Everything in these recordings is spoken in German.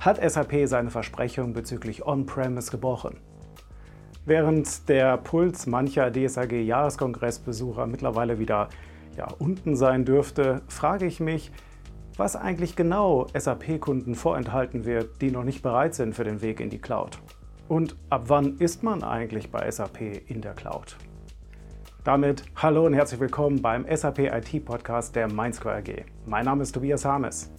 hat SAP seine Versprechung bezüglich On-Premise gebrochen. Während der Puls mancher DSAG-Jahreskongressbesucher mittlerweile wieder ja, unten sein dürfte, frage ich mich, was eigentlich genau SAP-Kunden vorenthalten wird, die noch nicht bereit sind für den Weg in die Cloud. Und ab wann ist man eigentlich bei SAP in der Cloud? Damit hallo und herzlich willkommen beim SAP IT Podcast der Mainsquare AG. Mein Name ist Tobias Harmes.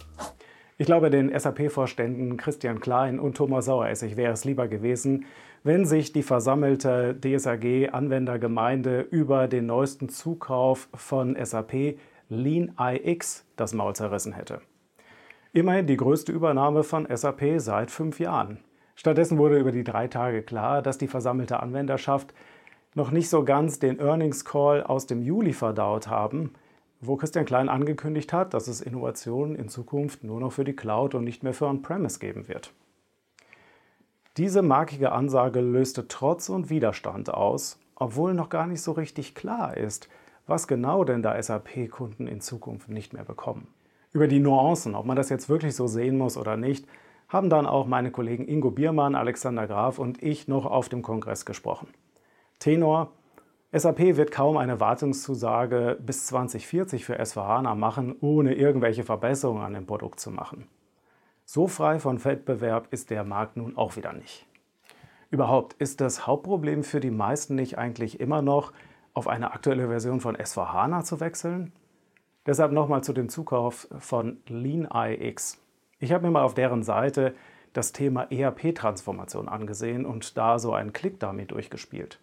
Ich glaube, den SAP-Vorständen Christian Klein und Thomas Saueressig wäre es lieber gewesen, wenn sich die versammelte DSAG-Anwendergemeinde über den neuesten Zukauf von SAP Lean IX das Maul zerrissen hätte. Immerhin die größte Übernahme von SAP seit fünf Jahren. Stattdessen wurde über die drei Tage klar, dass die versammelte Anwenderschaft noch nicht so ganz den Earnings Call aus dem Juli verdaut haben, wo Christian Klein angekündigt hat, dass es Innovationen in Zukunft nur noch für die Cloud und nicht mehr für On-Premise geben wird. Diese markige Ansage löste Trotz und Widerstand aus, obwohl noch gar nicht so richtig klar ist, was genau denn da SAP-Kunden in Zukunft nicht mehr bekommen. Über die Nuancen, ob man das jetzt wirklich so sehen muss oder nicht, haben dann auch meine Kollegen Ingo Biermann, Alexander Graf und ich noch auf dem Kongress gesprochen. Tenor, SAP wird kaum eine Wartungszusage bis 2040 für S4HANA machen, ohne irgendwelche Verbesserungen an dem Produkt zu machen. So frei von Wettbewerb ist der Markt nun auch wieder nicht. Überhaupt ist das Hauptproblem für die meisten nicht eigentlich immer noch, auf eine aktuelle Version von S4HANA zu wechseln? Deshalb nochmal zu dem Zukauf von LeanIX. Ich habe mir mal auf deren Seite das Thema ERP-Transformation angesehen und da so einen Click-Dummy durchgespielt.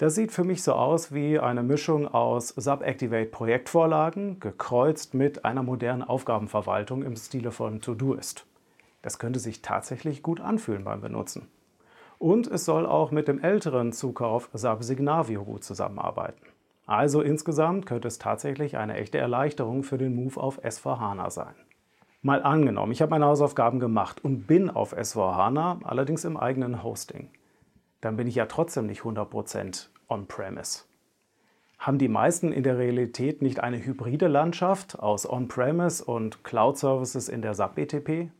Das sieht für mich so aus wie eine Mischung aus Subactivate-Projektvorlagen, gekreuzt mit einer modernen Aufgabenverwaltung im Stile von Todoist. Das könnte sich tatsächlich gut anfühlen beim Benutzen. Und es soll auch mit dem älteren Zukauf SAP Signavio gut zusammenarbeiten. Also insgesamt könnte es tatsächlich eine echte Erleichterung für den Move auf S4HANA sein. Mal angenommen, ich habe meine Hausaufgaben gemacht und bin auf S4HANA, allerdings im eigenen Hosting dann bin ich ja trotzdem nicht 100% on-premise. Haben die meisten in der Realität nicht eine hybride Landschaft aus On-Premise und Cloud-Services in der SAP BTP?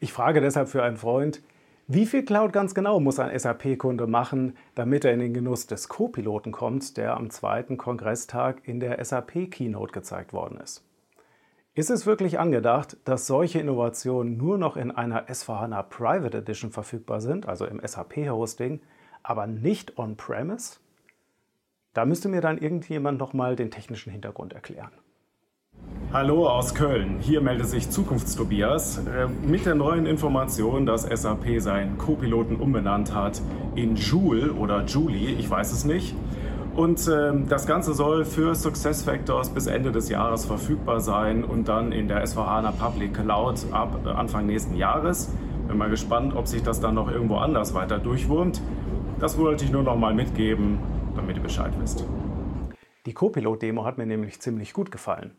Ich frage deshalb für einen Freund, wie viel Cloud ganz genau muss ein SAP-Kunde machen, damit er in den Genuss des Co-Piloten kommt, der am zweiten Kongresstag in der SAP-Keynote gezeigt worden ist? Ist es wirklich angedacht, dass solche Innovationen nur noch in einer S4HANA Private Edition verfügbar sind, also im SAP-Hosting, aber nicht on-premise? Da müsste mir dann irgendjemand noch mal den technischen Hintergrund erklären. Hallo aus Köln, hier meldet sich Zukunftstobias äh, mit der neuen Information, dass SAP seinen Co-Piloten umbenannt hat in Joule oder Julie, ich weiß es nicht. Und äh, das Ganze soll für SuccessFactors bis Ende des Jahres verfügbar sein und dann in der S4HANA Public Cloud ab äh, Anfang nächsten Jahres. Bin mal gespannt, ob sich das dann noch irgendwo anders weiter durchwurmt. Das wollte ich nur noch mal mitgeben, damit ihr Bescheid wisst. Die Copilot-Demo hat mir nämlich ziemlich gut gefallen.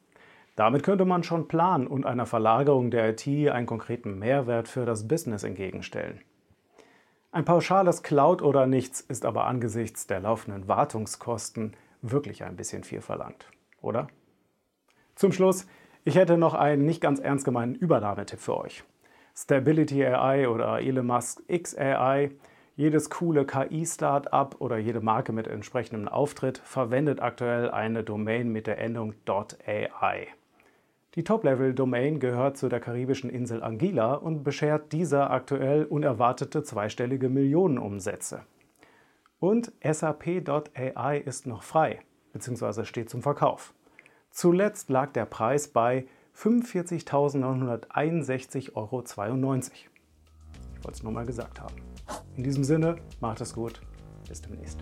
Damit könnte man schon planen und einer Verlagerung der IT einen konkreten Mehrwert für das Business entgegenstellen. Ein pauschales Cloud oder nichts ist aber angesichts der laufenden Wartungskosten wirklich ein bisschen viel verlangt, oder? Zum Schluss, ich hätte noch einen nicht ganz ernst gemeinten Übernahmetipp für euch. Stability AI oder Elon Musk XAI jedes coole KI-Startup oder jede Marke mit entsprechendem Auftritt verwendet aktuell eine Domain mit der Endung .ai. Die Top-Level-Domain gehört zu der karibischen Insel Anguilla und beschert dieser aktuell unerwartete zweistellige Millionenumsätze. Und SAP.ai ist noch frei, bzw. steht zum Verkauf. Zuletzt lag der Preis bei 45.961,92 Euro. Ich wollte es nur mal gesagt haben. In diesem Sinne, macht es gut. Bis demnächst.